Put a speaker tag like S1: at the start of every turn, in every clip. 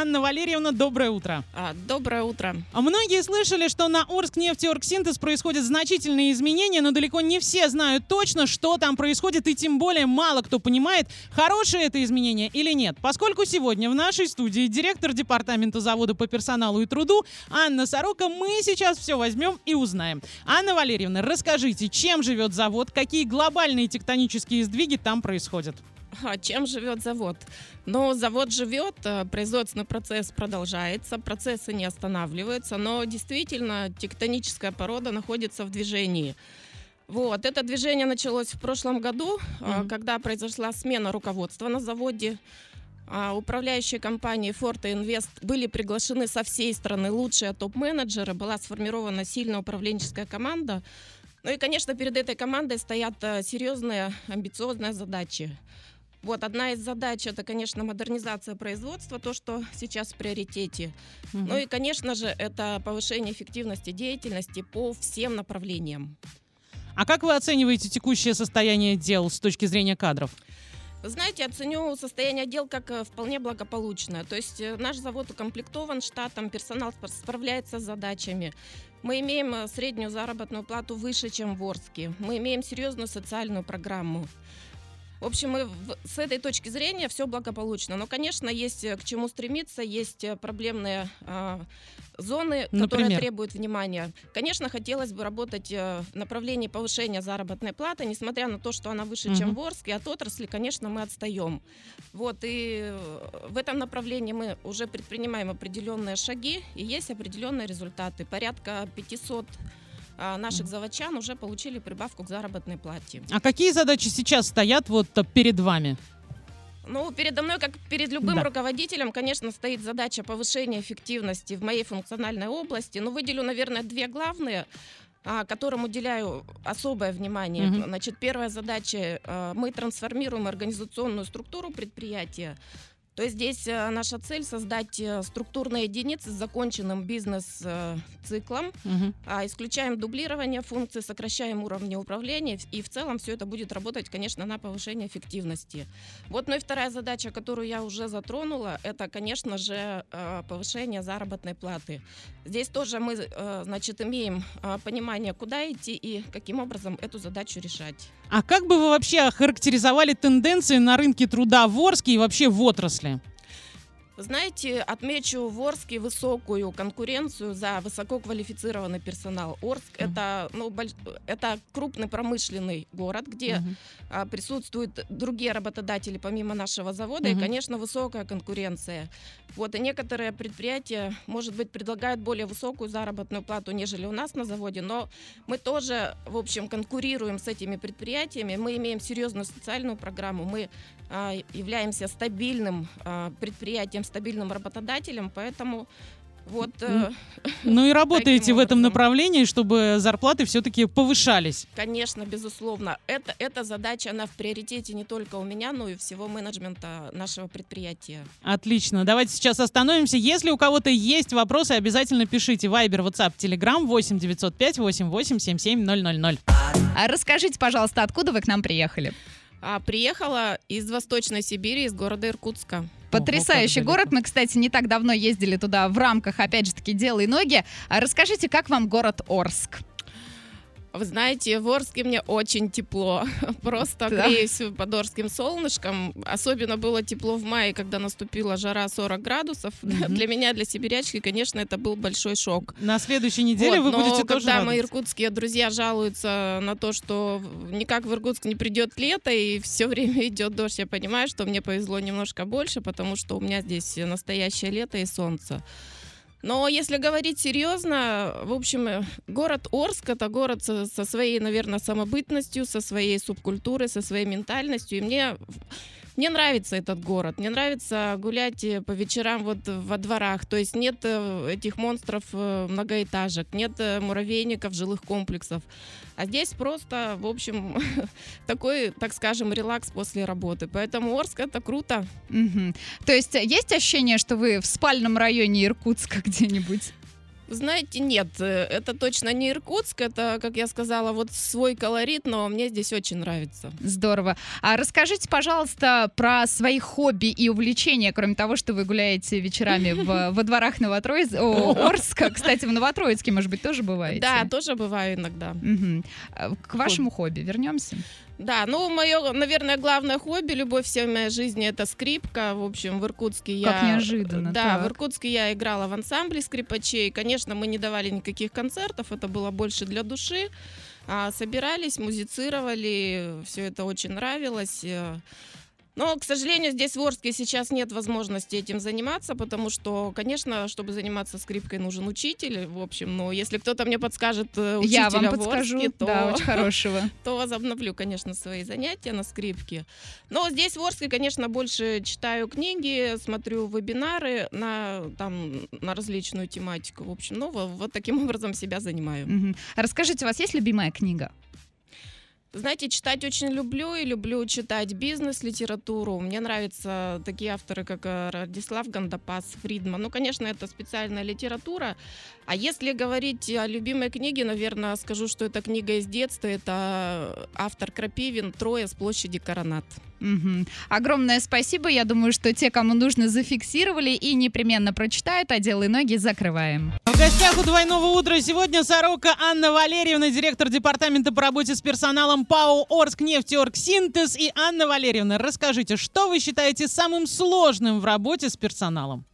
S1: Анна Валерьевна, доброе утро.
S2: А, Доброе утро.
S1: А Многие слышали, что на Орскнефти Оргсинтез происходят значительные изменения, но далеко не все знают точно, что там происходит, и тем более мало кто понимает, хорошее это изменение или нет. Поскольку сегодня в нашей студии директор департамента завода по персоналу и труду Анна Сорока, мы сейчас все возьмем и узнаем. Анна Валерьевна, расскажите, чем живет завод, какие глобальные тектонические сдвиги там происходят?
S2: А чем живет завод? Ну, завод живет, э, производственный процесс продолжается, процессы не останавливаются, но действительно тектоническая порода находится в движении. Вот, это движение началось в прошлом году,
S1: Мгм.
S2: когда произошла смена руководства на заводе. А, Управляющие компании и Инвест были приглашены со всей страны лучшие топ-менеджеры, была сформирована сильная управленческая команда. Ну и, конечно, перед этой командой стоят э, серьезные, амбициозные задачи. Вот одна из задач это, конечно, модернизация производства, то, что сейчас в приоритете.
S1: Мгм.
S2: Ну и, конечно же, это повышение эффективности деятельности по всем направлениям.
S1: А как вы оцениваете текущее состояние дел с точки зрения кадров?
S2: Вы знаете, оценю состояние дел как э, вполне благополучное. То есть э, наш завод укомплектован штатом, персонал спр- справляется с задачами. Мы имеем э, среднюю заработную плату выше, чем в Орске. Мы имеем серьезную социальную программу. В общем, в- с этой точки зрения все благополучно. Но, конечно, есть э, к чему стремиться, есть э, проблемные а, зоны,
S1: Например?
S2: которые требуют внимания. Конечно, хотелось бы работать э, в направлении повышения заработной платы, несмотря на то, что она выше, чем
S1: Мгм.
S2: в Орске. От отрасли, конечно, мы отстаем. Вот, и э, в этом направлении мы уже предпринимаем определенные шаги, и есть определенные результаты. Порядка 500 а, наших заводчан уже получили прибавку к заработной плате.
S1: А какие задачи сейчас стоят вот э, перед вами?
S2: Ну, передо мной, как перед любым
S1: Да.
S2: руководителем, конечно, стоит задача повышения эффективности в моей функциональной области. Но выделю, наверное, две главные, а, которым уделяю особое внимание.
S1: Мгм.
S2: Значит, первая задача а, мы трансформируем организационную структуру предприятия. То есть здесь а, наша цель создать э, структурные единицы с законченным бизнес-циклом, а, исключаем дублирование функций, сокращаем уровни управления, и в целом все это будет работать, конечно, на повышение эффективности. Вот, ну и вторая задача, которую я уже затронула, это, конечно же, э, повышение заработной платы. Здесь тоже мы, э, значит, имеем э, понимание, куда идти и каким образом эту задачу решать.
S1: А как бы вы вообще охарактеризовали тенденции на рынке труда в Орске и вообще в отрасли?
S2: Вы знаете, отмечу в Орске высокую конкуренцию за высококвалифицированный персонал. Орск
S1: Мгм.
S2: это, ну, больш- это крупный промышленный город, где а, присутствуют другие работодатели помимо нашего завода
S1: Мгм.
S2: и, конечно, высокая конкуренция. Вот, и некоторые предприятия, может быть, предлагают более высокую заработную плату, нежели у нас на заводе, но мы тоже, в общем, конкурируем с этими предприятиями. Мы имеем серьезную социальную программу, мы а, являемся стабильным а, предприятием, стабильным работодателем, поэтому вот, э,
S1: Ну и работаете в этом направлении, чтобы зарплаты все-таки повышались.
S2: конечно, безусловно, это, эта задача, она в приоритете не только у меня, но и всего менеджмента нашего предприятия.
S1: Отлично. Давайте сейчас остановимся. Если у кого-то есть вопросы, обязательно пишите. Вайбер, WhatsApp, Telegram 8 905 88 77 000.
S3: А расскажите, пожалуйста, откуда вы к нам приехали?
S2: А, приехала из Восточной Сибири, из города Иркутска.
S3: Потрясающий
S1: как
S3: город.
S1: далеко.
S3: Мы, кстати, не так давно ездили туда в рамках, опять же таки, «Делай ноги». А расскажите, как вам город Орск?
S2: Вы знаете, в Орске мне очень тепло. Просто
S3: Да.
S2: греюсь под Орским солнышком. Особенно было тепло в мае, когда наступила жара 40 градусов.
S1: Мгм.
S2: Для меня, для сибирячки, конечно, это был большой шок.
S1: На следующей неделе
S2: Вот,
S1: вы
S2: но
S1: будете тоже
S2: когда мои
S1: радоваться.
S2: иркутские друзья жалуются на то, что никак в Иркутск не придет лето и все время идет дождь, я понимаю, что мне повезло немножко больше, потому что у меня здесь настоящее лето и солнце. Но если говорить серьезно, в общем, э, город Орск это город со, своей, наверное, самобытностью, со своей субкультурой, со своей ментальностью. И мне мне нравится этот город. Мне нравится гулять э, по вечерам вот во дворах. То есть нет э, этих монстров э, многоэтажек, нет муравейников, жилых комплексов. А здесь просто, в общем, такой, так скажем, релакс после работы. Поэтому Орск это круто.
S3: Мгм. То есть есть ощущение, что вы в спальном районе Иркутска где-нибудь?
S2: Знаете, нет, э, это точно не Иркутск, это, как я сказала, вот свой колорит, но мне здесь очень нравится.
S3: Здорово. А расскажите, пожалуйста, про свои хобби и увлечения, кроме того, что вы гуляете вечерами в, во дворах Новотроиц... Орска. Кстати, в Новотроицке, может быть, тоже бываете?
S2: Да, тоже бываю иногда.
S3: А, К вашему хобби вернемся.
S2: Да, ну, мое, наверное, главное хобби, любовь всей моей жизни, это скрипка. В общем, в Иркутске я...
S3: Как неожиданно,
S2: Да,
S3: так.
S2: в Иркутске я играла в ансамбле скрипачей. Конечно, мы не давали никаких концертов, это было больше для души. А, собирались, музицировали, все это очень нравилось. Э. Но, к сожалению, здесь в Орске сейчас нет возможности этим заниматься, потому что, конечно, чтобы заниматься скрипкой, нужен учитель. В общем, но если кто-то мне подскажет э, учителя
S3: Я вам
S2: в
S3: подскажу.
S2: Орске, то
S3: Да, очень хорошего.
S2: то возобновлю, конечно, свои занятия на скрипке. Но здесь в Орске, конечно, больше читаю книги, смотрю вебинары на, там, на различную тематику. В общем, ну, во- вот таким образом себя занимаю.
S3: А Расскажите, у вас есть любимая книга?
S2: Знаете, читать очень люблю и люблю читать бизнес-литературу. Мне нравятся такие авторы, как э, Радислав Гандапас, Фридман. Ну, конечно, это специальная литература. А если говорить о любимой книге, наверное, скажу, что это книга из детства. Это автор Крапивин «Трое с площади Коронат».
S3: Мгм. Огромное спасибо. Я думаю, что те, кому нужно, зафиксировали и непременно прочитают, а дело и ноги закрываем.
S1: В гостях у «Двойного утра» сегодня Сорока Анна Валерьевна, директор департамента по работе с персоналом ПАО «Орск Синтез». И Анна Валерьевна, расскажите, что вы считаете самым сложным в работе с персоналом?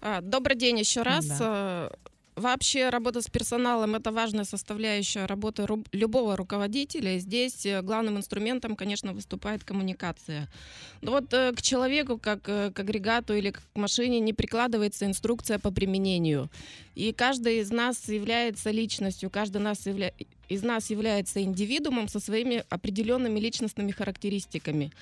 S2: А, Добрый день еще раз.
S1: Да.
S2: Вообще работа с персоналом это важная составляющая работы ру- любого руководителя. И здесь э, главным инструментом, конечно, выступает коммуникация. Но вот э, к человеку, как э, к агрегату или к машине, не прикладывается инструкция по применению. И каждый из нас является личностью, каждый нас явля- из нас является индивидуумом со своими определенными личностными характеристиками.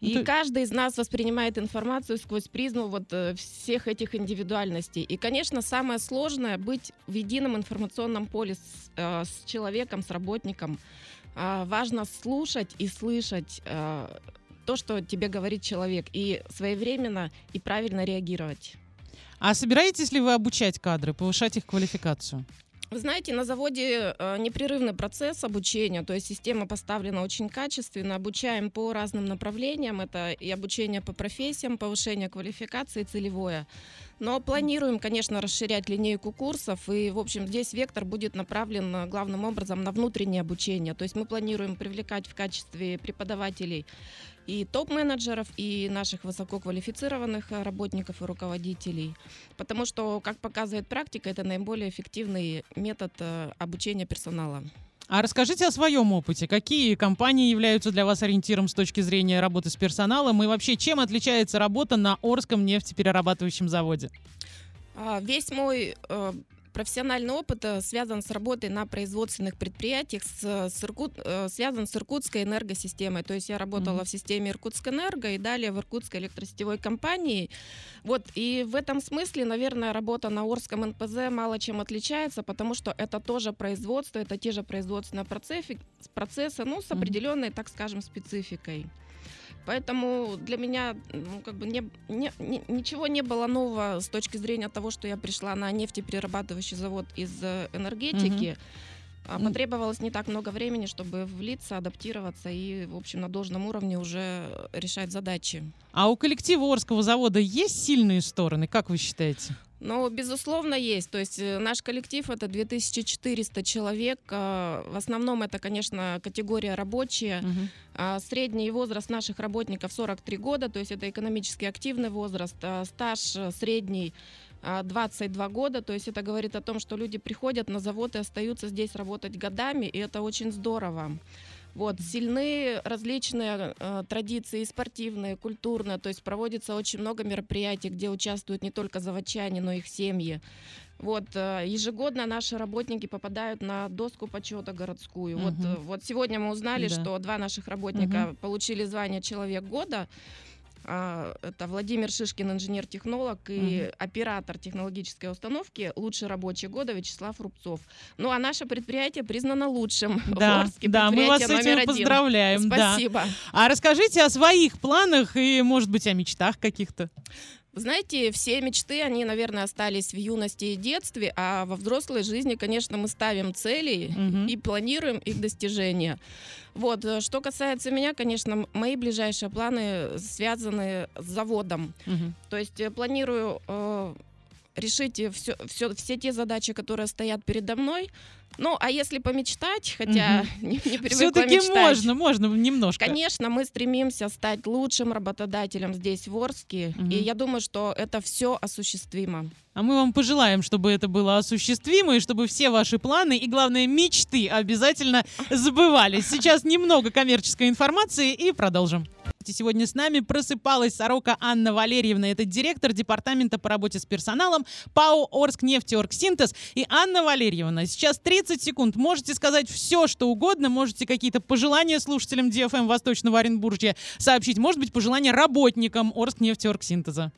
S1: Ну,
S2: И
S1: то-
S2: каждый из нас воспринимает информацию сквозь призму вот э, всех этих индивидуальностей. И, конечно, самое сложное быть в едином информационном поле с, э, с человеком, с работником. А, важно слушать и слышать э, то, что тебе говорит человек, и своевременно и правильно реагировать.
S1: А собираетесь ли вы обучать кадры, повышать их квалификацию?
S2: Вы знаете, на заводе э, непрерывный процесс обучения, то есть система поставлена очень качественно, обучаем по разным направлениям, это и обучение по профессиям, повышение квалификации целевое. Но планируем, конечно, расширять линейку курсов, и, в общем, здесь вектор будет направлен э, главным образом на внутреннее обучение. То есть мы планируем привлекать в качестве преподавателей и топ-менеджеров, и наших высококвалифицированных э, работников и руководителей. Потому что, как показывает практика, это наиболее эффективный метод э, обучения персонала.
S1: А расскажите о своем опыте. Какие компании являются для вас ориентиром с точки зрения работы с персоналом? И вообще, чем отличается работа на Орском нефтеперерабатывающем заводе?
S2: А, Весь мой э, профессиональный опыт э, связан с работой на производственных предприятиях, с, с Иркут- э, связан с Иркутской энергосистемой. То есть я работала
S1: Мгм.
S2: в системе Иркутскэнерго и далее в Иркутской электросетевой компании. Вот, и в этом смысле, наверное, работа на Орском НПЗ мало чем отличается, потому что это тоже производство, это те же производственные процессы, процессы ну, с определенной, так скажем, спецификой. Поэтому для меня ну, как бы не, не- не- ничего не было нового с точки зрения того, что я пришла на нефтеперерабатывающий завод из э, энергетики.
S1: М.
S2: Потребовалось не так много времени, чтобы влиться, адаптироваться и, в общем, на должном уровне уже решать задачи.
S1: А у коллектива Орского завода есть сильные стороны, как вы считаете?
S2: Но, безусловно, есть. То есть э, наш коллектив — это 2400 человек. А, В основном это, конечно, категория рабочие. А, Средний возраст наших работников 43 года, то есть это экономически активный возраст. А, Стаж э, средний а, 22 года, то есть это говорит о том, что люди приходят на завод и остаются здесь работать годами, и это очень здорово. Вот, сильны различные э, традиции спортивные, культурные, то есть проводится очень много мероприятий, где участвуют не только заводчане, но и их семьи. Вот, э, ежегодно наши работники попадают на доску почета городскую. Вот,
S1: Мгм.
S2: э, вот сегодня мы узнали,
S1: Да.
S2: что два наших работника получили звание «Человек года». А, Это Владимир Шишкин, инженер-технолог, и оператор технологической установки «Лучший рабочий года» Вячеслав Рубцов. Ну а наше предприятие признано лучшим в
S1: Да,
S2: Орске.
S1: да, мы вас с этим поздравляем. да.
S2: Спасибо.
S1: А расскажите о своих планах и, может быть, о мечтах каких-то.
S2: Вы знаете, все мечты, они, наверное, остались в юности и детстве, а во взрослой жизни, конечно, мы ставим цели
S1: Мгм.
S2: и планируем их достижения. Вот, э, что касается меня, конечно, мои ближайшие планы связаны с заводом.
S1: Мгм.
S2: То есть э, планирую э, решить все, все, все те задачи, которые стоят передо мной. Ну, а если помечтать, хотя не, не привыкла
S1: Все-таки
S2: мечтать.
S1: можно, можно немножко.
S2: Конечно, мы стремимся стать лучшим работодателем здесь, в Орске.
S1: Мгм.
S2: И я думаю, что это все осуществимо.
S1: А мы вам пожелаем, чтобы это было осуществимо, и чтобы все ваши планы и, главное, мечты обязательно сбывались. Сейчас немного коммерческой информации и продолжим. Сегодня с нами просыпалась сорока Анна Валерьевна. Это директор департамента по работе с персоналом ПАО «Орскнефтеоргсинтез». И Анна Валерьевна, сейчас 30 секунд. Можете сказать все, что угодно. Можете какие-то пожелания слушателям DFM Восточного Оренбуржья сообщить. Может быть, пожелания работникам Орскнефтеоргсинтеза.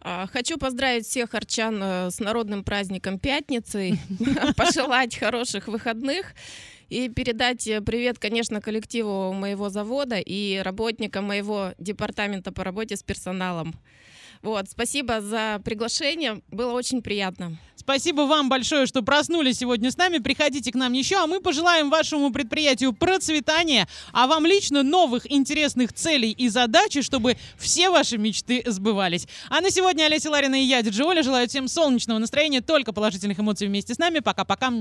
S2: А, Хочу поздравить всех арчан э, с народным праздником пятницы, пожелать хороших выходных и передать э, привет, конечно, коллективу моего завода и работникам моего департамента по работе с персоналом. Вот, спасибо за приглашение, было очень приятно.
S1: Спасибо вам большое, что проснулись сегодня с нами. Приходите к нам еще, а мы пожелаем вашему предприятию процветания, а вам лично новых интересных целей и задач, и чтобы все ваши мечты сбывались. А на сегодня Олеся Ларина и я, Диджи Оля, желаю всем солнечного настроения, только положительных эмоций вместе с нами. Пока-пока.